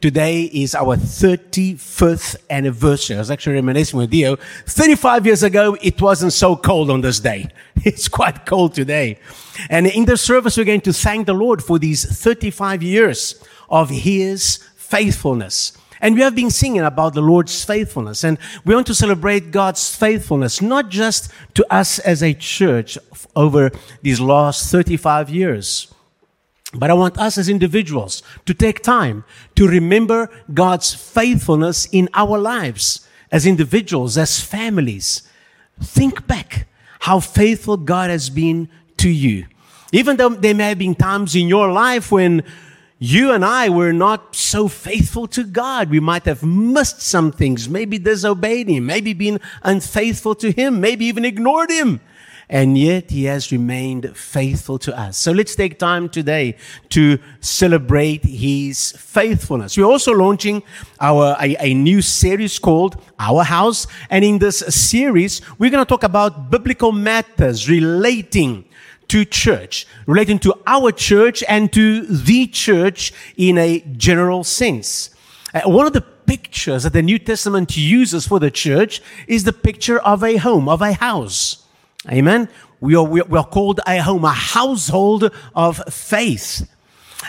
Today is our 35th anniversary. I was actually reminiscing with you. 35 years ago, it wasn't so cold on this day. It's quite cold today. And in the service, we're going to thank the Lord for these 35 years of His faithfulness. And we have been singing about the Lord's faithfulness. And we want to celebrate God's faithfulness, not just to us as a church over these last 35 years, but I want us as individuals to take time to remember God's faithfulness in our lives as individuals, as families. Think back how faithful God has been to you. Even though there may have been times in your life when you and I were not so faithful to God. We might have missed some things, maybe disobeyed Him, maybe been unfaithful to Him, maybe even ignored Him. And yet He has remained faithful to us. So let's take time today to celebrate His faithfulness. We're also launching our, a, a new series called Our House. And in this series, we're going to talk about biblical matters relating to church, relating to our church and to the church in a general sense. Uh, one of the pictures that the New Testament uses for the church is the picture of a home, of a house. Amen. We are, we are called a home, a household of faith.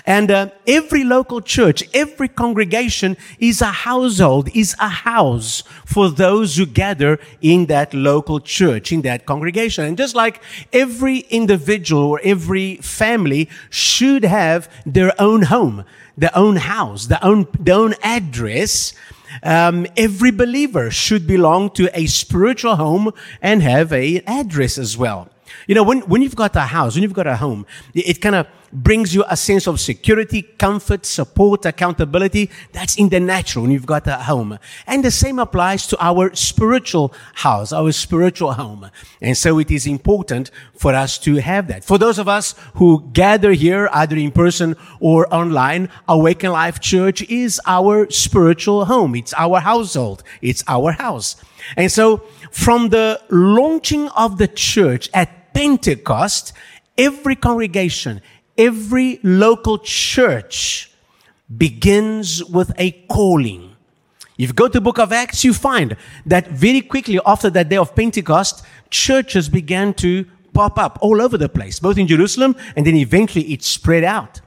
And uh, every local church, every congregation is a household, is a house for those who gather in that local church, in that congregation. And just like every individual or every family should have their own home, their own house, their own, their own address, um, every believer should belong to a spiritual home and have an address as well. You know, when, when you've got a house, when you've got a home, it, it kind of brings you a sense of security, comfort, support, accountability. That's in the natural when you've got a home. And the same applies to our spiritual house, our spiritual home. And so it is important for us to have that. For those of us who gather here, either in person or online, Awaken Life Church is our spiritual home. It's our household. It's our house. And so from the launching of the church at Pentecost, every congregation, every local church begins with a calling. If you go to the book of Acts, you find that very quickly after that day of Pentecost, churches began to pop up all over the place, both in Jerusalem and then eventually it spread out.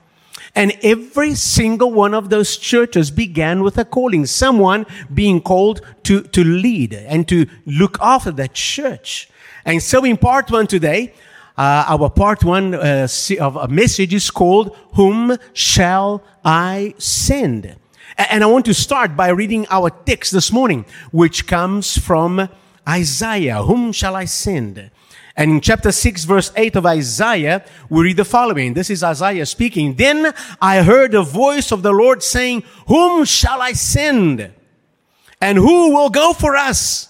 And every single one of those churches began with a calling, someone being called to, to lead and to look after that church. And so in part one today, uh, our part one uh, of a message is called Whom Shall I Send? And I want to start by reading our text this morning, which comes from Isaiah. Whom shall I send? And in chapter 6 verse 8 of Isaiah, we read the following. This is Isaiah speaking. Then I heard the voice of the Lord saying, Whom shall I send? And who will go for us?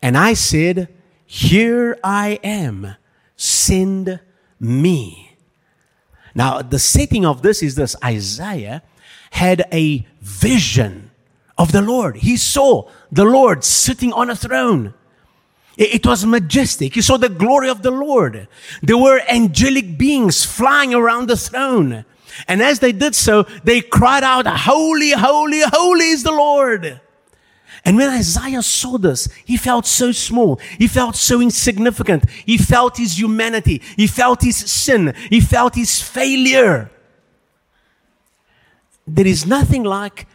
And I said, Here I am send me. Now, the setting of this is this Isaiah had a vision of the Lord. He saw the Lord sitting on a throne. It was majestic. He saw the glory of the Lord. There were angelic beings flying around the throne. And as they did so, they cried out, Holy, holy, holy is the Lord. And when Isaiah saw this, he felt so small. He felt so insignificant. He felt his humanity. He felt his sin. He felt his failure. There is nothing like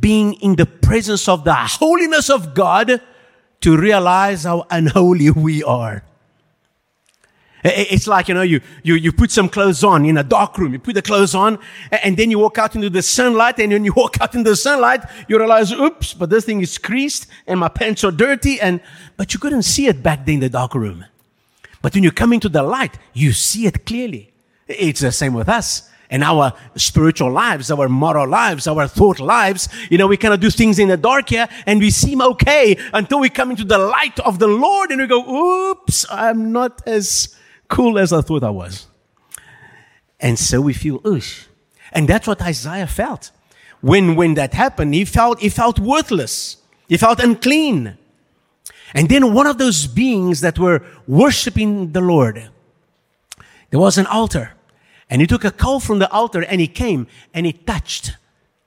being in the presence of the holiness of God to realize how unholy we are. It's like, you know, you, you, you put some clothes on in a dark room. You put the clothes on and then you walk out into the sunlight. And when you walk out into the sunlight, you realize, oops, but this thing is creased and my pants are dirty. And, but you couldn't see it back there in the dark room. But when you come into the light, you see it clearly. It's the same with us and our spiritual lives, our moral lives, our thought lives. You know, we kind of do things in the dark here and we seem okay until we come into the light of the Lord and we go, oops, I'm not as cool as I thought I was. And so we feel, oosh. And that's what Isaiah felt. When, when that happened, he felt, he felt worthless. He felt unclean. And then one of those beings that were worshiping the Lord, there was an altar. And he took a coal from the altar and he came and he touched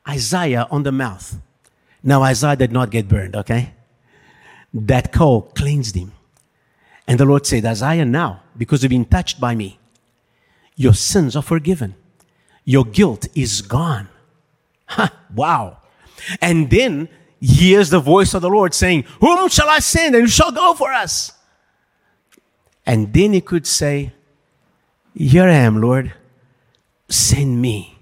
Isaiah on the mouth. Now, Isaiah did not get burned, okay? That coal cleansed him. And the Lord said, Isaiah, now, because you've been touched by me, your sins are forgiven. Your guilt is gone. Wow. And then hears the voice of the Lord saying, Whom shall I send and who shall go for us? And then he could say, Here I am, Lord, send me.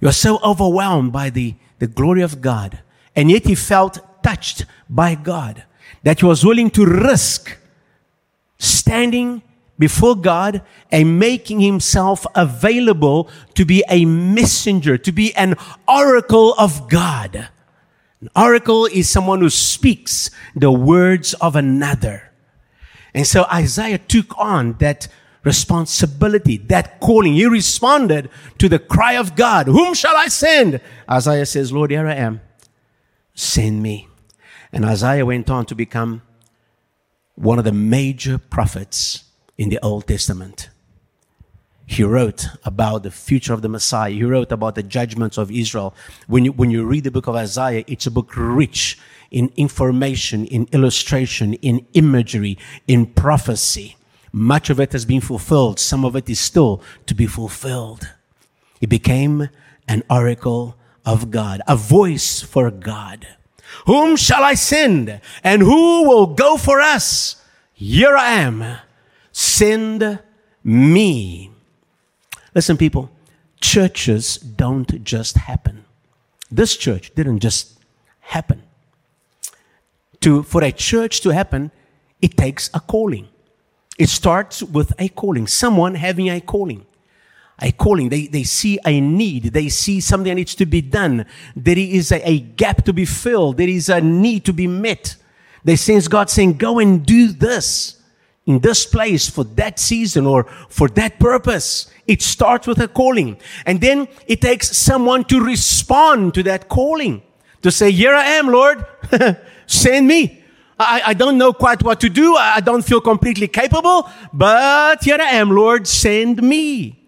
You're so overwhelmed by the, the glory of God. And yet he felt touched by God that he was willing to risk standing before God and making himself available to be a messenger, to be an oracle of God. An oracle is someone who speaks the words of another. And so Isaiah took on that responsibility, that calling. He responded to the cry of God. Whom shall I send? Isaiah says, Lord, here I am. Send me. And Isaiah went on to become one of the major prophets in the Old Testament. He wrote about the future of the Messiah. He wrote about the judgments of Israel. When you, when you read the book of Isaiah, it's a book rich in information, in illustration, in imagery, in prophecy. Much of it has been fulfilled. Some of it is still to be fulfilled. He became an oracle of God, a voice for God. Whom shall I send? And who will go for us? Here I am. Send me. Listen, people, churches don't just happen. This church didn't just happen. To, for a church to happen, it takes a calling. It starts with a calling, someone having a calling. A calling. They, they see a need. They see something that needs to be done. There is a, a gap to be filled. There is a need to be met. They sense God saying, go and do this in this place for that season or for that purpose. It starts with a calling. And then it takes someone to respond to that calling. To say, here I am, Lord. Send me. I, I don't know quite what to do. I don't feel completely capable, but here I am, Lord. Send me.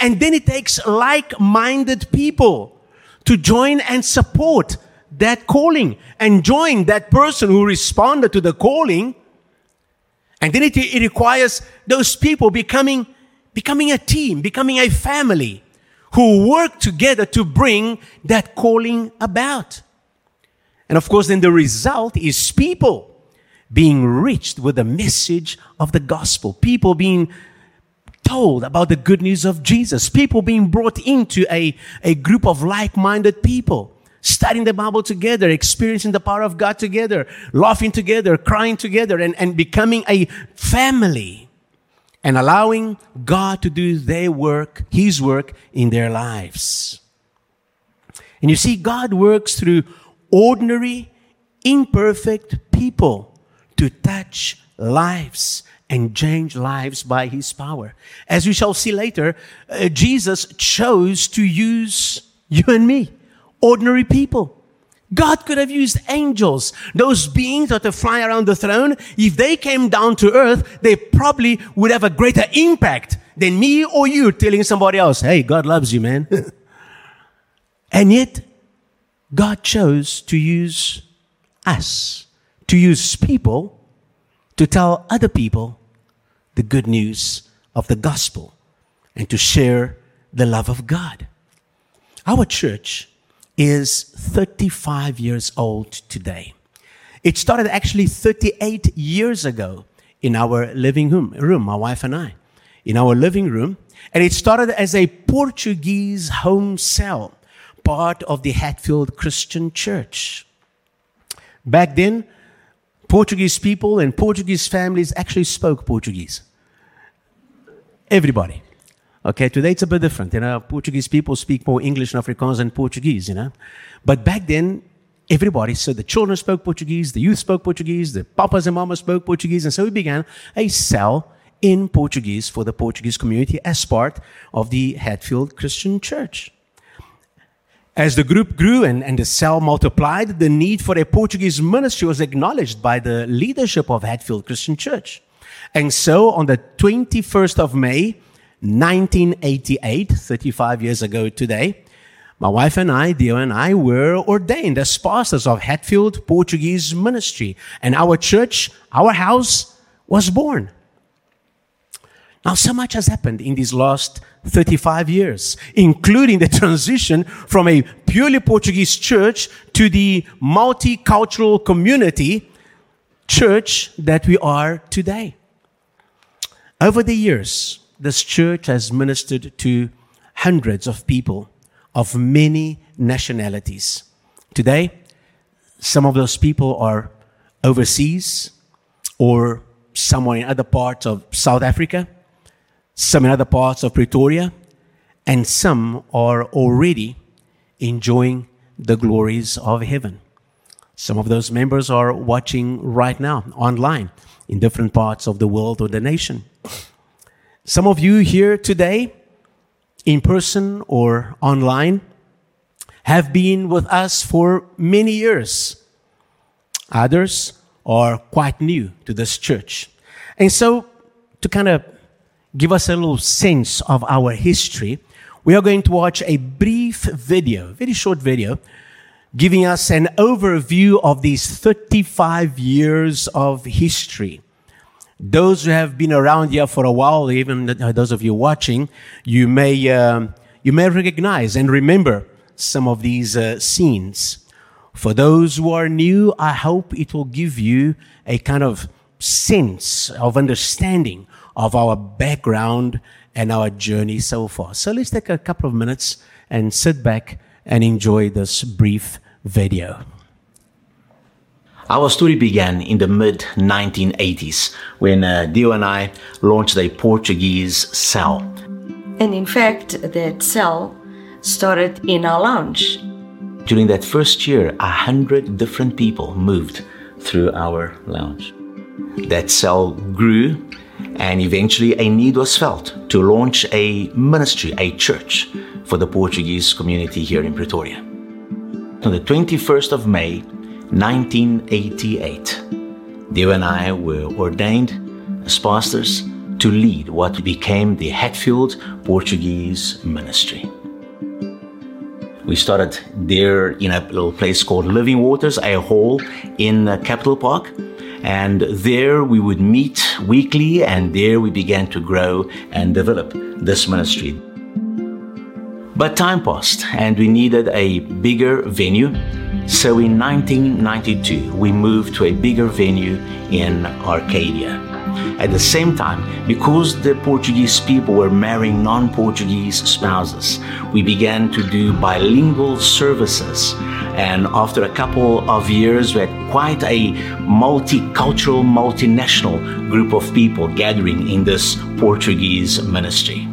And then it takes like-minded people to join and support that calling and join that person who responded to the calling. And then it, it requires those people becoming becoming a team, becoming a family who work together to bring that calling about. And of course, then the result is people being reached with the message of the gospel, people being told about the good news of Jesus, people being brought into a, a group of like minded people. Studying the Bible together, experiencing the power of God together, laughing together, crying together, and, and becoming a family and allowing God to do their work, His work in their lives. And you see, God works through ordinary, imperfect people to touch lives and change lives by His power. As we shall see later, uh, Jesus chose to use you and me, ordinary people God could have used angels, those beings that flying around the throne. If they came down to earth, they probably would have a greater impact than me or you telling somebody else, hey, God loves you, man. and yet, God chose to use us, to use people to tell other people the good news of the gospel and to share the love of God. Our church is 35 years old today. It started actually 38 years ago in our living room, room, my wife and I, in our living room. And it started as a Portuguese home cell, part of the Hatfield Christian Church. Back then, Portuguese people and Portuguese families actually spoke Portuguese. Everybody. Okay, today it's a bit different. You know, Portuguese people speak more English and Afrikaans than Portuguese, you know. But back then, everybody, so the children spoke Portuguese, the youth spoke Portuguese, the papas and mamas spoke Portuguese, and so we began a cell in Portuguese for the Portuguese community as part of the Hatfield Christian Church. As the group grew and, and the cell multiplied, the need for a Portuguese ministry was acknowledged by the leadership of Hatfield Christian Church. And so on the 21st of May, 1988, 35 years ago today, my wife and I, Dio and I, were ordained as pastors of Hatfield Portuguese Ministry. And our church, our house, was born. Now, so much has happened in these last 35 years, including the transition from a purely Portuguese church to the multicultural community church that we are today. Over the years, this church has ministered to hundreds of people of many nationalities. Today, some of those people are overseas or somewhere in other parts of South Africa, some in other parts of Pretoria, and some are already enjoying the glories of heaven. Some of those members are watching right now online in different parts of the world or the nation. Some of you here today, in person or online, have been with us for many years. Others are quite new to this church. And so, to kind of give us a little sense of our history, we are going to watch a brief video, very short video, giving us an overview of these 35 years of history. Those who have been around here for a while, even those of you watching, you may, uh, you may recognize and remember some of these uh, scenes. For those who are new, I hope it will give you a kind of sense of understanding of our background and our journey so far. So let's take a couple of minutes and sit back and enjoy this brief video. Our story began in the mid 1980s when uh, Dio and I launched a Portuguese cell. And in fact, that cell started in our lounge. During that first year, a hundred different people moved through our lounge. That cell grew, and eventually a need was felt to launch a ministry, a church for the Portuguese community here in Pretoria. On the 21st of May, 1988, Dio and I were ordained as pastors to lead what became the Hatfield Portuguese Ministry. We started there in a little place called Living Waters, a hall in Capital Park. And there we would meet weekly, and there we began to grow and develop this ministry. But time passed, and we needed a bigger venue so in 1992, we moved to a bigger venue in Arcadia. At the same time, because the Portuguese people were marrying non Portuguese spouses, we began to do bilingual services. And after a couple of years, we had quite a multicultural, multinational group of people gathering in this Portuguese ministry.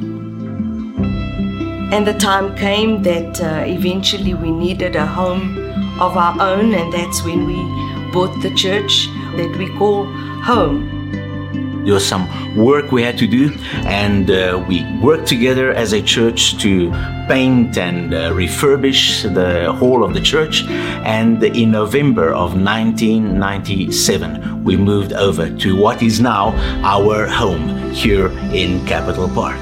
And the time came that uh, eventually we needed a home of our own, and that's when we bought the church that we call home. There was some work we had to do, and uh, we worked together as a church to paint and uh, refurbish the whole of the church. And in November of 1997, we moved over to what is now our home here in Capital Park.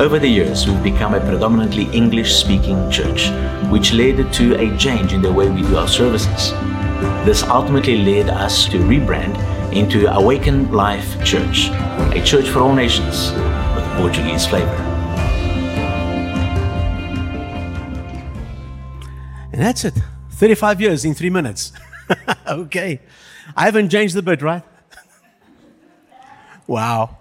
Over the years, we've become a predominantly English speaking church, which led to a change in the way we do our services. This ultimately led us to rebrand into Awaken Life Church, a church for all nations with a Portuguese flavor. And that's it. 35 years in three minutes. okay. I haven't changed a bit, right? wow.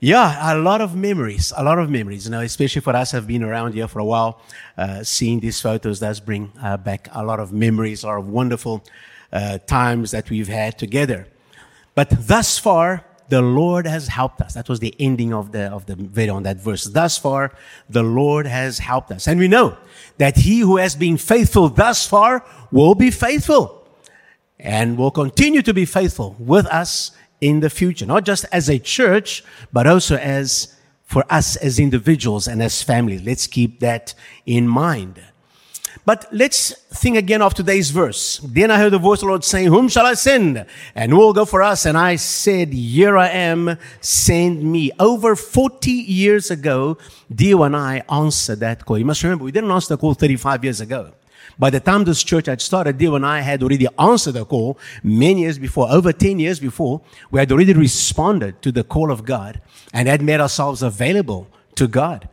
Yeah, a lot of memories, a lot of memories. You know, especially for us, have been around here for a while. Uh, seeing these photos does bring uh, back a lot of memories, a lot of wonderful uh, times that we've had together. But thus far, the Lord has helped us. That was the ending of the of the video on that verse. Thus far, the Lord has helped us, and we know that He who has been faithful thus far will be faithful, and will continue to be faithful with us in the future, not just as a church, but also as for us as individuals and as families. Let's keep that in mind. But let's think again of today's verse. Then I heard the voice of the Lord saying, Whom shall I send? And who will go for us? And I said, Here I am, send me. Over 40 years ago, Dio and I answered that call. You must remember, we didn't answer the call 35 years ago. By the time this church had started, Dio and I had already answered the call many years before, over 10 years before. We had already responded to the call of God and had made ourselves available to God.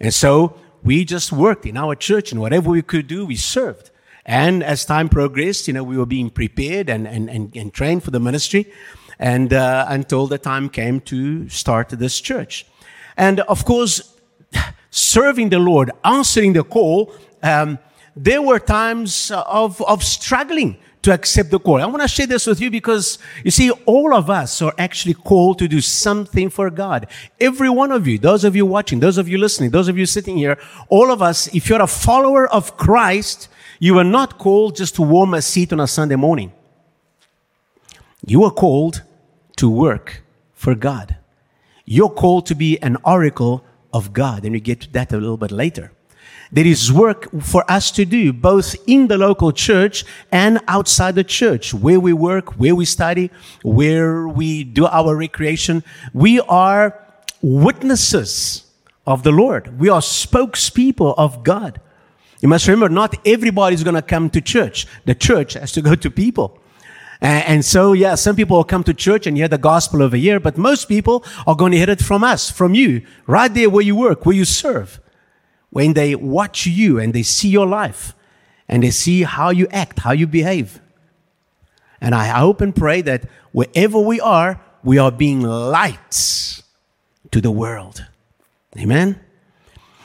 And so we just worked in our church and whatever we could do, we served. And as time progressed, you know, we were being prepared and, and, and, and trained for the ministry and uh, until the time came to start this church. And of course, serving the Lord, answering the call, um, there were times of, of struggling to accept the call. I want to share this with you because you see, all of us are actually called to do something for God. Every one of you, those of you watching, those of you listening, those of you sitting here, all of us, if you're a follower of Christ, you are not called just to warm a seat on a Sunday morning. You are called to work for God. You're called to be an oracle of God. And we get to that a little bit later. There is work for us to do, both in the local church and outside the church, where we work, where we study, where we do our recreation. We are witnesses of the Lord. We are spokespeople of God. You must remember, not everybody is going to come to church. The church has to go to people. And so, yeah, some people will come to church and hear the gospel over here, but most people are going to hear it from us, from you, right there where you work, where you serve when they watch you and they see your life and they see how you act, how you behave. And I hope and pray that wherever we are, we are being lights to the world. Amen.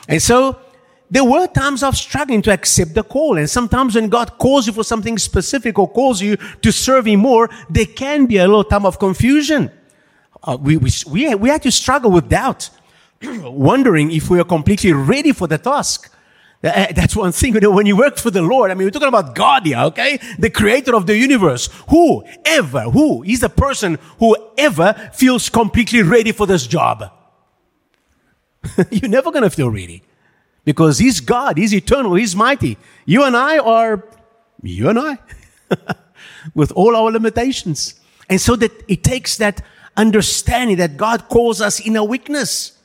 And so there were times of struggling to accept the call. And sometimes when God calls you for something specific or calls you to serve Him more, there can be a little time of confusion. Uh, we, we, we, we had to struggle with doubt. wondering if we are completely ready for the task. Uh, that's one thing, you know, when you work for the Lord, I mean, we're talking about God here, okay? The creator of the universe. Who ever, who is the person who ever feels completely ready for this job? You're never gonna feel ready. Because He's God, He's eternal, He's mighty. You and I are, you and I, with all our limitations. And so that it takes that understanding that God calls us in a weakness.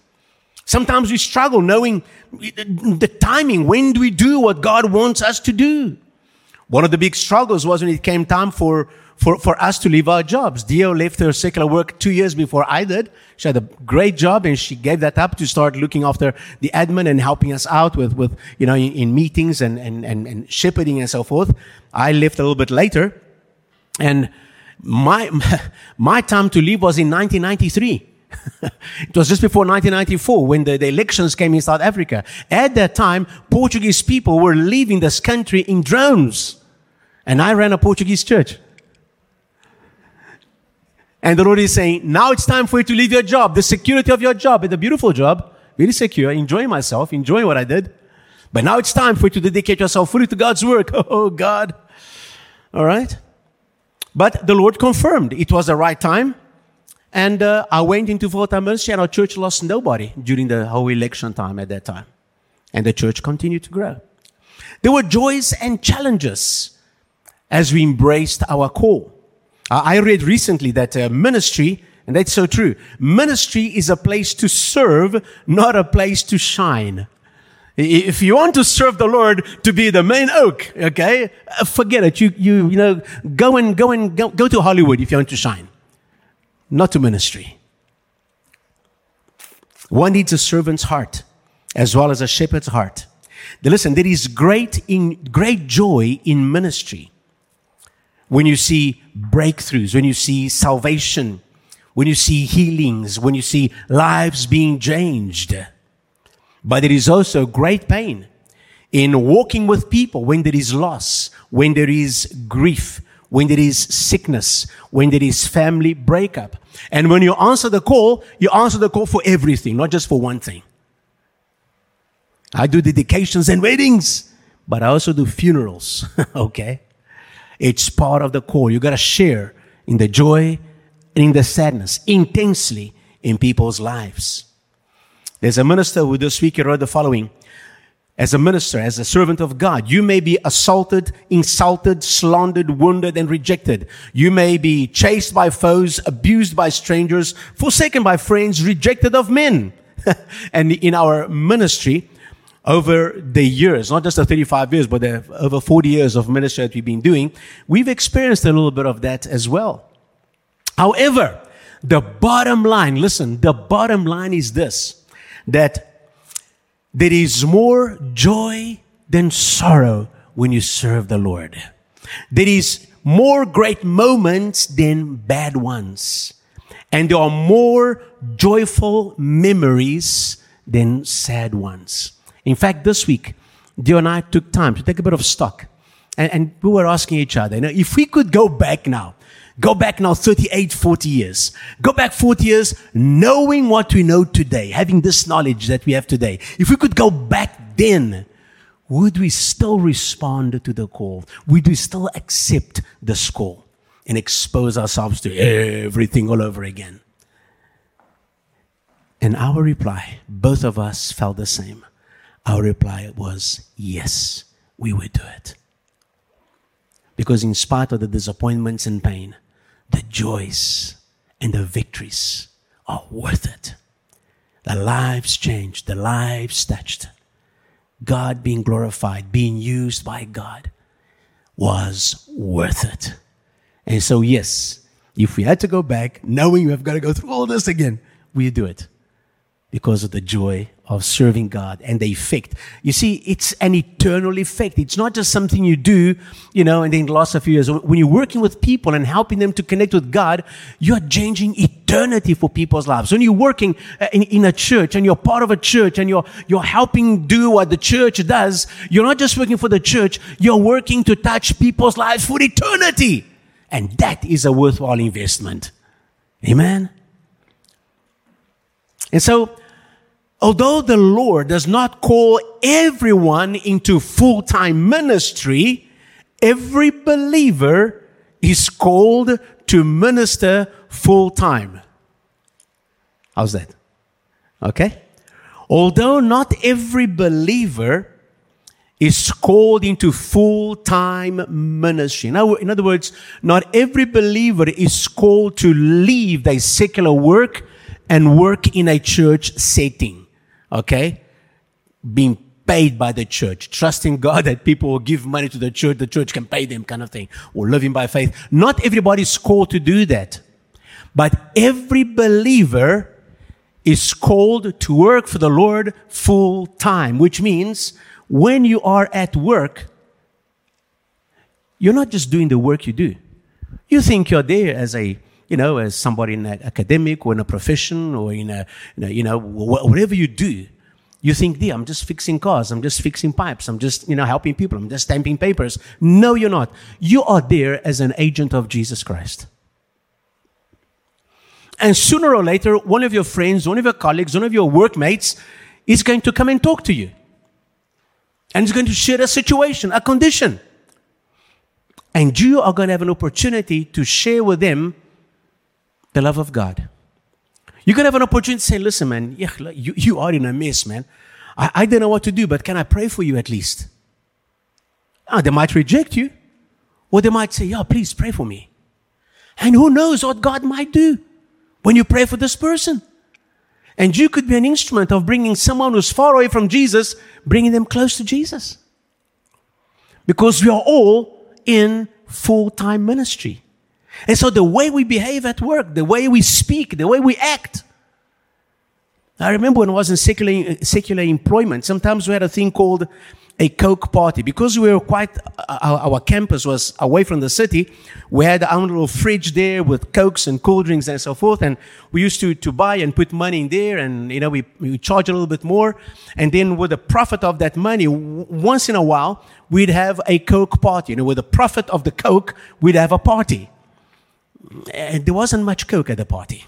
Sometimes we struggle knowing the timing. When do we do what God wants us to do? One of the big struggles was when it came time for, for, for us to leave our jobs. Dio left her secular work two years before I did. She had a great job and she gave that up to start looking after the admin and helping us out with, with you know, in, in meetings and, and, and, and shepherding and so forth. I left a little bit later and my, my time to leave was in 1993. it was just before 1994 when the, the, elections came in South Africa. At that time, Portuguese people were leaving this country in drones. And I ran a Portuguese church. And the Lord is saying, now it's time for you to leave your job, the security of your job. It's a beautiful job, very secure, enjoying myself, enjoying what I did. But now it's time for you to dedicate yourself fully to God's work. Oh, God. All right. But the Lord confirmed it was the right time. And uh, I went into full-time ministry and our church lost nobody during the whole election time at that time. And the church continued to grow. There were joys and challenges as we embraced our call. I read recently that uh, ministry, and that's so true, ministry is a place to serve, not a place to shine. If you want to serve the Lord to be the main oak, okay, uh, forget it. You, you, you know, go and go and go, go to Hollywood if you want to shine not to ministry. One needs a servant's heart as well as a shepherd's heart. Now listen, there is great in great joy in ministry. When you see breakthroughs, when you see salvation, when you see healings, when you see lives being changed. But there is also great pain in walking with people when there is loss, when there is grief, when there is sickness, when there is family breakup. And when you answer the call, you answer the call for everything, not just for one thing. I do dedications and weddings, but I also do funerals. okay? It's part of the call. You gotta share in the joy and in the sadness intensely in people's lives. There's a minister who this week wrote the following. As a minister, as a servant of God. You may be assaulted, insulted, slandered, wounded, and rejected. You may be chased by foes, abused by strangers, forsaken by friends, rejected of men. and in our ministry, over the years, not just the 35 years, but the over 40 years of ministry that we've been doing, we've experienced a little bit of that as well. However, the bottom line, listen, the bottom line is this, that there is more joy than sorrow when you serve the Lord. There is more great moments than bad ones. And there are more joyful memories than sad ones. In fact, this week, Dio and I took time to take a bit of stock. And, and we were asking each other, you know, if we could go back now, go back now 38, 40 years, go back 40 years, knowing what we know today, having this knowledge that we have today. If we could go back then, would we still respond to the call? Would we still accept this call and expose ourselves to everything all over again? And our reply, both of us felt the same. Our reply was yes, we would do it. Because in spite of the disappointments and pain, the joys and the victories are worth it. The lives changed, the lives touched. God being glorified, being used by God was worth it. And so, yes, if we had to go back, knowing we've got to go through all this again, we do it because of the joy of serving God and the effect. You see, it's an eternal effect. It's not just something you do, you know, and then the last few years. When you're working with people and helping them to connect with God, you're changing eternity for people's lives. When you're working uh, in, in a church and you're part of a church and you're, you're helping do what the church does, you're not just working for the church, you're working to touch people's lives for eternity. And that is a worthwhile investment. Amen. And so, although the Lord does not call everyone into full-time ministry, every believer is called to minister full-time. How's that? Okay? Although not every believer is called into full-time ministry. Now, in other words, not every believer is called to leave their secular work and work in a church setting okay? Being paid by the church, trusting God that people will give money to the church, the church can pay them kind of thing, or living by faith. Not everybody's called to do that. But every believer is called to work for the Lord full time, which means when you are at work, you're not just doing the work you do. You think you're there as a you know, as somebody in an academic or in a profession or in a, you know, whatever you do, you think, dear, I'm just fixing cars, I'm just fixing pipes, I'm just, you know, helping people, I'm just stamping papers. No, you're not. You are there as an agent of Jesus Christ. And sooner or later, one of your friends, one of your colleagues, one of your workmates is going to come and talk to you. And is going to share a situation, a condition. And you are going to have an opportunity to share with them the love of God. Going to have an opportunity to say, listen, man, you, you are in a mess, man. I, I don't know what to do, but can I pray for you at least? Oh, they might reject you, or they might say, yeah, please pray for me. And who knows what God might do when you pray for this person. And you could be an instrument of bringing someone who's far away from Jesus, bringing them close to Jesus. Because we are all in full time ministry. And so the way we behave at work, the way we speak, the way we act. I remember when I was in secular, secular employment, sometimes we had a thing called a Coke party. Because we were quite, uh, our, our, campus was away from the city, we had our little fridge there with Cokes and cool drinks and so forth. And we used to, to buy and put money in there and, you know, we, we charge a little bit more. And then with the profit of that money, w- once in a while, we'd have a Coke party. You know, with the profit of the Coke, we'd have a party Eh, there wasn't much Coke at the party.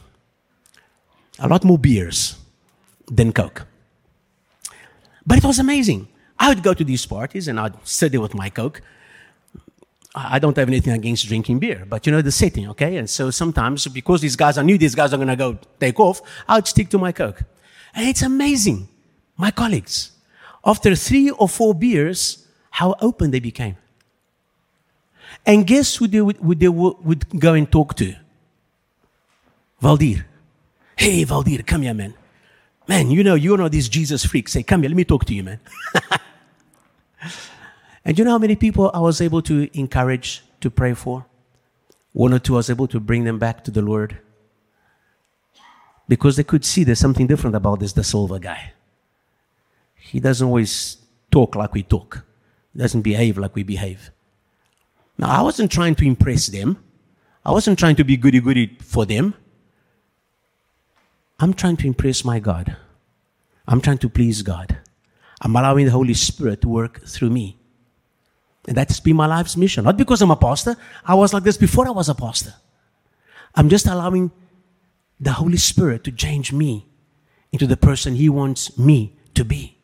A lot more beers than Coke. But it was amazing. I would go to these parties and I'd sit there with my Coke. I don't have anything against drinking beer, but you know the setting, okay? And so sometimes, because these guys, I knew these guys are going to go take off, I'd stick to my Coke. And it's amazing. My colleagues after three or four beers, how open they became. And guess who they would, they would go and talk to? Valdir. Hey, Valdir, come here, man. Man, you know, you're not this Jesus freak. Say, come here, let me talk to you, man. and you know how many people I was able to encourage to pray for? One or two I was able to bring them back to the Lord. Because they could see there's something different about this, the silver guy. He doesn't always talk like we talk. He doesn't behave like we behave. Now, I wasn't trying to impress them. I wasn't trying to be goody goody for them. I'm trying to impress my God. I'm trying to please God. I'm allowing the Holy Spirit to work through me. And that's been my life's mission. Not because I'm a pastor. I was like this before I was a pastor. I'm just allowing the Holy Spirit to change me into the person He wants me to be.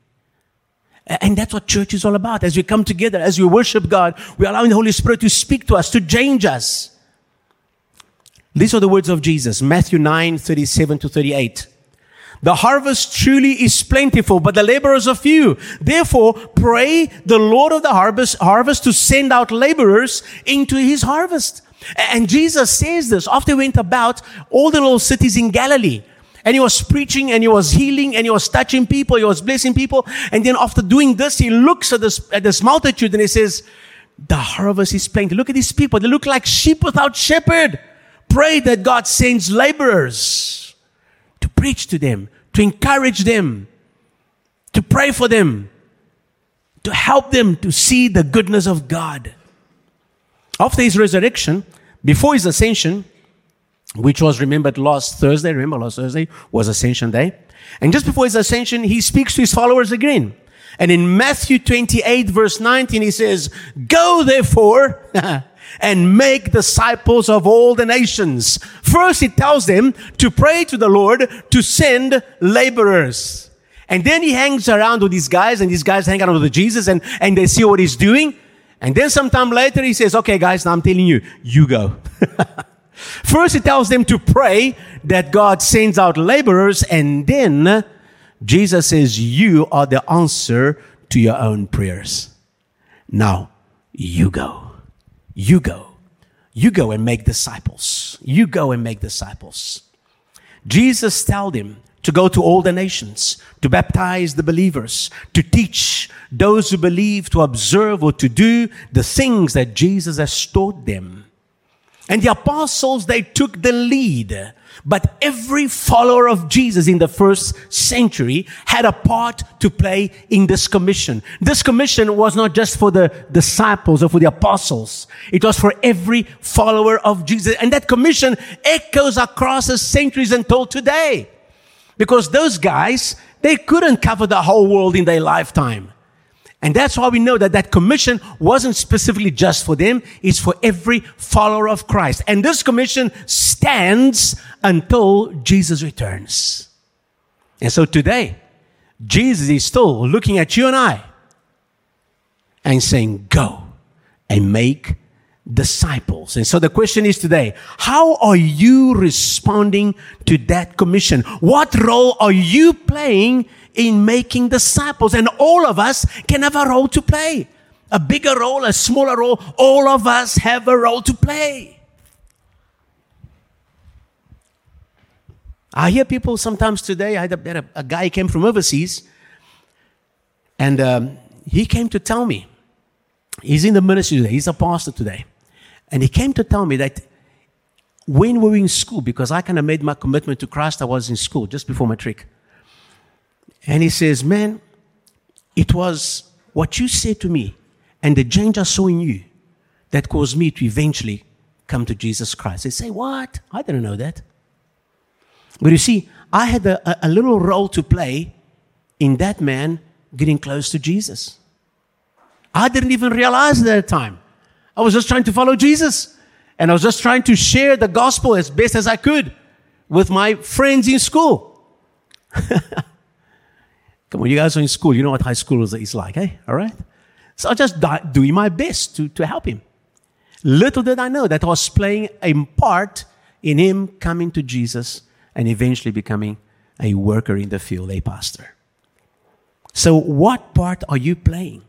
And that's what church is all about. As we come together, as we worship God, we're allowing the Holy Spirit to speak to us, to change us. These are the words of Jesus, Matthew 9, 37 to 38. The harvest truly is plentiful, but the laborers are few. Therefore, pray the Lord of the harvest, harvest to send out laborers into his harvest. And Jesus says this after he went about all the little cities in Galilee. And he was preaching and he was healing and he was touching people. He was blessing people. And then after doing this, he looks at this, at this multitude and he says, the harvest is plenty. Look at these people. They look like sheep without shepherd. Pray that God sends laborers to preach to them, to encourage them, to pray for them, to help them to see the goodness of God. After his resurrection, before his ascension, which was remembered last Thursday, remember last Thursday was Ascension Day. And just before his ascension, he speaks to his followers again. And in Matthew 28 verse 19, he says, Go therefore and make disciples of all the nations. First, he tells them to pray to the Lord to send laborers. And then he hangs around with these guys and these guys hang around with Jesus and, and they see what he's doing. And then sometime later he says, okay guys, now I'm telling you, you go. First, he tells them to pray that God sends out laborers, and then Jesus says, You are the answer to your own prayers. Now, you go. You go. You go and make disciples. You go and make disciples. Jesus told them to go to all the nations, to baptize the believers, to teach those who believe to observe or to do the things that Jesus has taught them. And the apostles, they took the lead. But every follower of Jesus in the first century had a part to play in this commission. This commission was not just for the disciples or for the apostles. It was for every follower of Jesus. And that commission echoes across the centuries until today. Because those guys, they couldn't cover the whole world in their lifetime. And that's why we know that that commission wasn't specifically just for them. It's for every follower of Christ. And this commission stands until Jesus returns. And so today, Jesus is still looking at you and I and saying, go and make disciples. And so the question is today, how are you responding to that commission? What role are you playing in making disciples. And all of us can have a role to play. A bigger role, a smaller role. All of us have a role to play. I hear people sometimes today. I had a, a guy came from overseas, and um, he came to tell me he's in the ministry today. He's a pastor today, and he came to tell me that when we were in school, because I kind of made my commitment to Christ, I was in school just before matric. And he says, Man, it was what you said to me and the change I saw in you that caused me to eventually come to Jesus Christ. They say, What? I didn't know that. But you see, I had a, a little role to play in that man getting close to Jesus. I didn't even realize that at the time. I was just trying to follow Jesus. And I was just trying to share the gospel as best as I could with my friends in school. Come on, you guys are in school. You know what high school is like, eh? All right? So I just doing my best to, to help him. Little did I know that I was playing a part in him coming to Jesus and eventually becoming a worker in the field, a pastor. So, what part are you playing?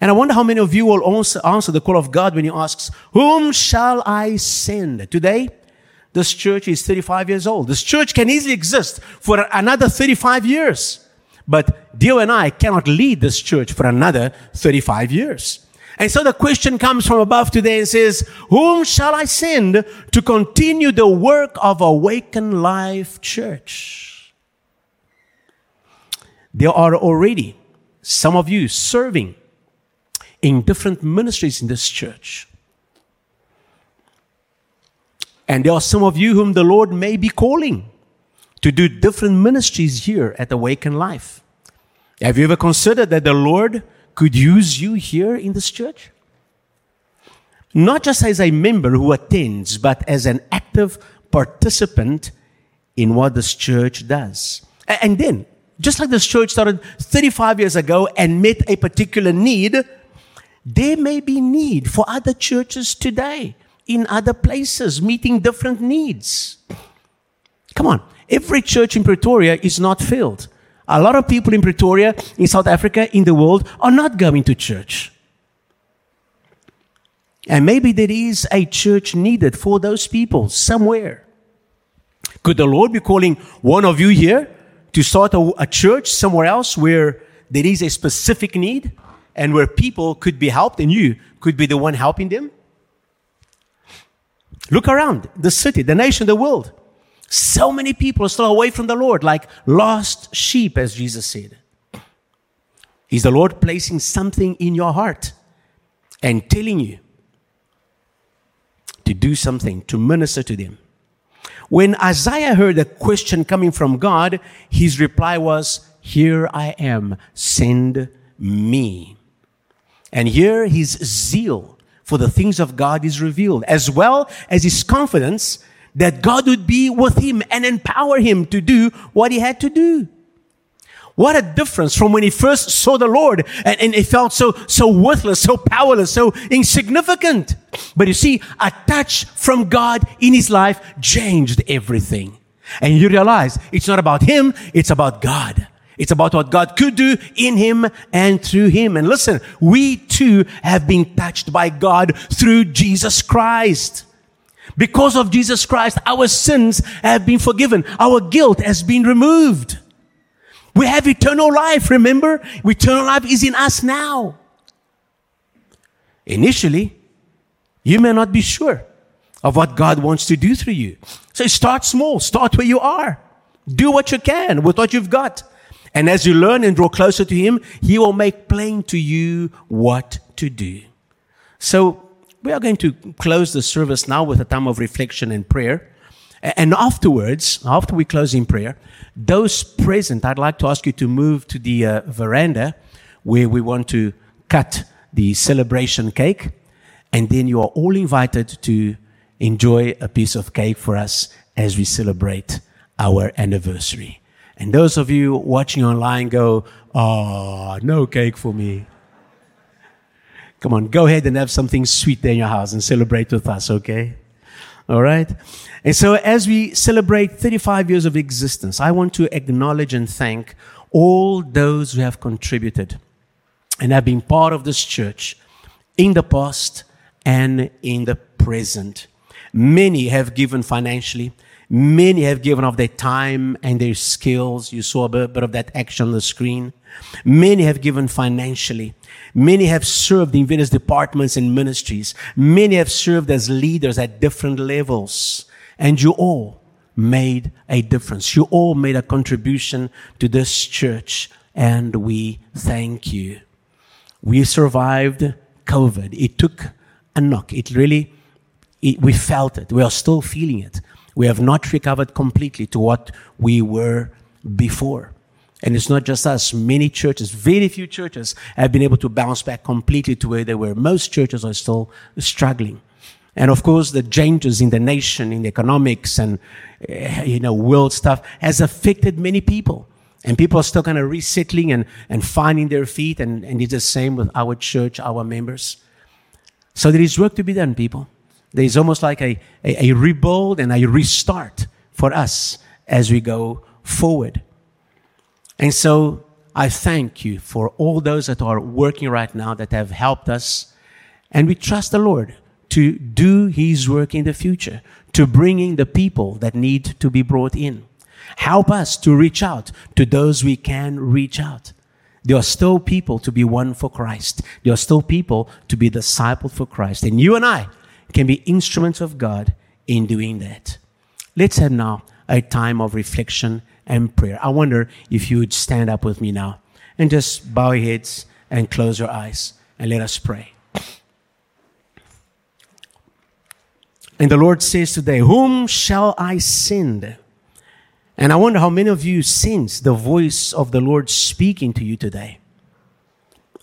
And I wonder how many of you will also answer the call of God when He asks, Whom shall I send? Today, this church is 35 years old. This church can easily exist for another 35 years. But Dio and I cannot lead this church for another 35 years. And so the question comes from above today and says, Whom shall I send to continue the work of Awaken Life Church? There are already some of you serving in different ministries in this church. And there are some of you whom the Lord may be calling to do different ministries here at Awaken Life. Have you ever considered that the Lord could use you here in this church? Not just as a member who attends, but as an active participant in what this church does. And then, just like this church started 35 years ago and met a particular need, there may be need for other churches today in other places meeting different needs. Come on, every church in Pretoria is not filled. A lot of people in Pretoria, in South Africa, in the world, are not going to church. And maybe there is a church needed for those people somewhere. Could the Lord be calling one of you here to start a, a church somewhere else where there is a specific need? and where people could be helped and you could be the one helping them? Look around the city, the nation, the world. So many people are still away from the Lord, like lost sheep, as Jesus said. Is the Lord placing something in your heart and telling you to do something, to minister to them? When Isaiah heard a question coming from God, his reply was, Here I am, send me. And here his zeal for the things of God is revealed, as well as his confidence that God would be with him and empower him to do what he had to do. What a difference from when he first saw the Lord and, and he felt so, so worthless, so powerless, so insignificant. But you see, a touch from God in his life changed everything. And you realize it's not about him, it's about God. It's about what God could do in him and through him. And listen, we too have been touched by God through Jesus Christ. Because of Jesus Christ, our sins have been forgiven. Our guilt has been removed. We have eternal life. Remember, eternal life is in us now. Initially, you may not be sure of what God wants to do through you. So start small. Start where you are. Do what you can with what you've got. And as you learn and draw closer to Him, He will make plain to you what to do. So, we are going to close the service now with a time of reflection and prayer. And afterwards, after we close in prayer, those present, I'd like to ask you to move to the uh, veranda where we want to cut the celebration cake. And then you are all invited to enjoy a piece of cake for us as we celebrate our anniversary. And those of you watching online go, oh, no cake for me. Come on, go ahead and have something sweet there in your house and celebrate with us, okay? All right? And so, as we celebrate 35 years of existence, I want to acknowledge and thank all those who have contributed and have been part of this church in the past and in the present. Many have given financially. Many have given of their time and their skills. You saw a bit, bit, of that action on the screen. Many have given financially. Many have served in various departments and ministries. Many have served as leaders at different levels. And you all made a difference. You all made a contribution to this church. And we thank you. We survived COVID. It took a knock. It really, it, we felt it. We are still feeling it we have not recovered completely to what we were before. And it's not just us. Many churches, very few churches, have been able to bounce back completely to where they were. Most churches are still struggling. And of course, the changes in the nation, in the economics and, eh, you know, world stuff has affected many people. And people are still kind of resettling and, and finding their feet. And, and it's the same with our church, our members. So there is work to be done, people. There's almost like a, a, a rebuild and a restart for us as we go forward. And so I thank you for all those that are working right now that have helped us. And we trust the Lord to do His work in the future, to bringing the people that need to be brought in. Help us to reach out to those we can reach out. There are still people to be won for Christ. There are still people to be discipled for Christ. And you and I can be instruments of God in doing that. Let's have now a time of reflection and prayer. I wonder if you would stand up with me now and just bow your heads and close your eyes and let us pray. And the Lord says today, Whom shall I send? And I wonder how many of you sense the voice of the Lord speaking to you today.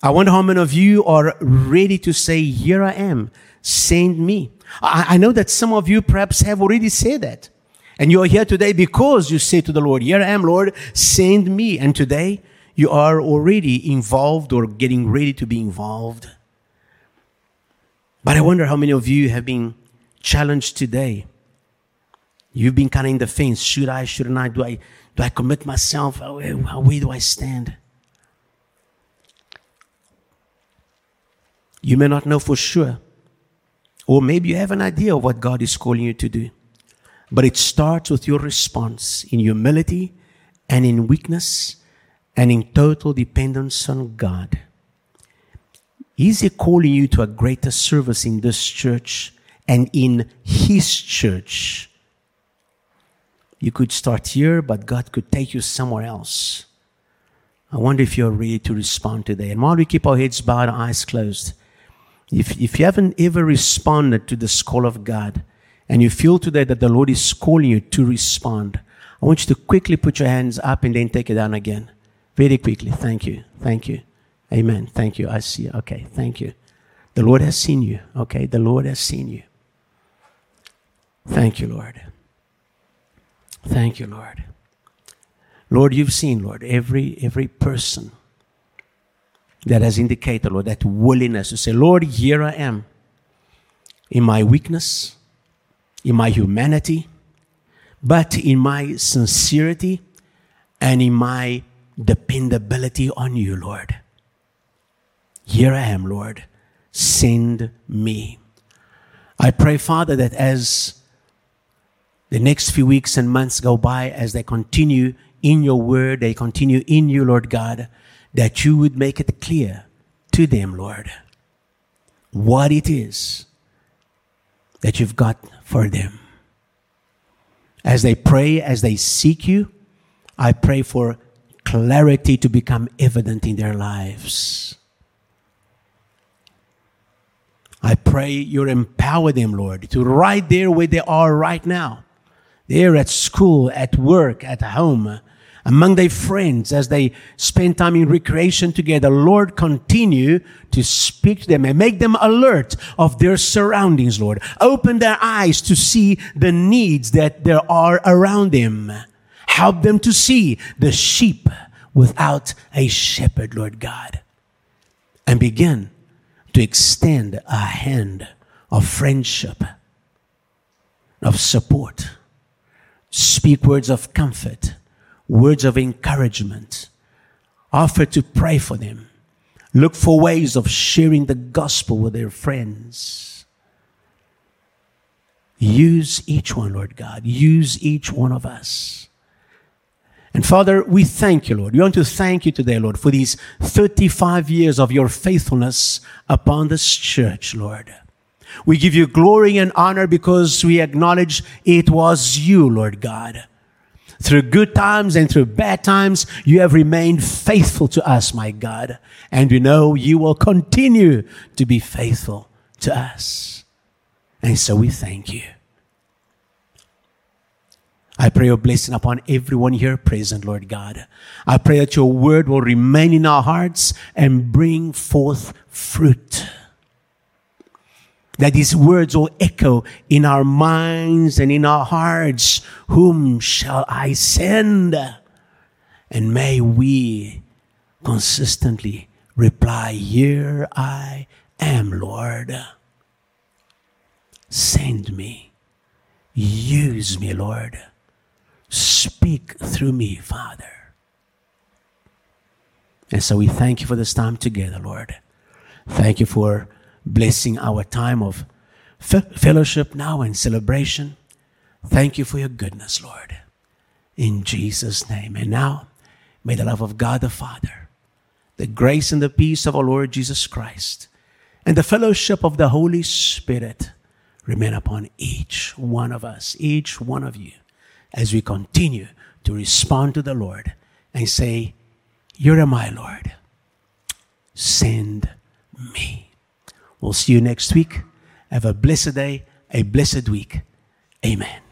I wonder how many of you are ready to say, Here I am, send me. I, I know that some of you perhaps have already said that. And you are here today because you say to the Lord, Here I am, Lord, send me. And today you are already involved or getting ready to be involved. But I wonder how many of you have been challenged today. You've been kind of in the fence. Should I, shouldn't I? Do I, do I commit myself? Where, where do I stand? You may not know for sure. Or maybe you have an idea of what God is calling you to do. But it starts with your response in humility and in weakness and in total dependence on God. Is He calling you to a greater service in this church and in His church? You could start here, but God could take you somewhere else. I wonder if you're ready to respond today. And while we keep our heads bowed, our eyes closed, if, if you haven't ever responded to this call of God, and you feel today that the Lord is calling you to respond, I want you to quickly put your hands up and then take it down again. Very quickly. Thank you. Thank you. Amen. Thank you. I see. Okay. Thank you. The Lord has seen you. Okay. The Lord has seen you. Thank you, Lord. Thank you, Lord. Lord, you've seen, Lord, every every person that has indicated, Lord, that willingness to say, Lord, here I am in my weakness, in my humanity, but in my sincerity and in my dependability on you, Lord. Here I am, Lord. Send me. I pray, Father, that as the next few weeks and months go by, as they continue in your word, they continue in you, Lord God, that you would make it clear to them, Lord, what it is that you've got for them. As they pray, as they seek you, I pray for clarity to become evident in their lives. I pray you empower them, Lord, to right there where they are right now. They're at school, at work, at home, among their friends as they spend time in recreation together. Lord, continue to speak to them and make them alert of their surroundings, Lord. Open their eyes to see the needs that there are around them. Help them to see the sheep without a shepherd, Lord God. And begin to extend a hand of friendship, of support. Speak words of comfort words of encouragement. Offer to pray for them. Look for ways of sharing the gospel with their friends. Use each one, Lord God. Use each one of us. And Father, we thank you, Lord. We want to thank you today, Lord, for these 35 years of your faithfulness upon this church, Lord. We give you glory and honor because we acknowledge it was you, Lord God through good times and through bad times, you have remained faithful to us, my God. And we know you will continue to be faithful to us. And so we thank you. I pray your blessing upon everyone here present, Lord God. I pray that your word will remain in our hearts and bring forth fruit that these words will echo in our minds and in our hearts. Whom shall I send? And may we consistently reply, Here I am, Lord. Send me. Use me, Lord. Speak through me, Father. And so we thank you for this time together, Lord. Thank you for blessing our time of fellowship now and celebration. Thank you for your goodness, Lord. In Jesus' name. And now, may the love of God the Father, the grace and the peace of our Lord Jesus Christ, and the fellowship of the Holy Spirit remain upon each one of us, each one of you, as we continue to respond to the Lord and say, You're my Lord. Send me. We'll see you next week. Have a blessed day, a blessed week. Amen.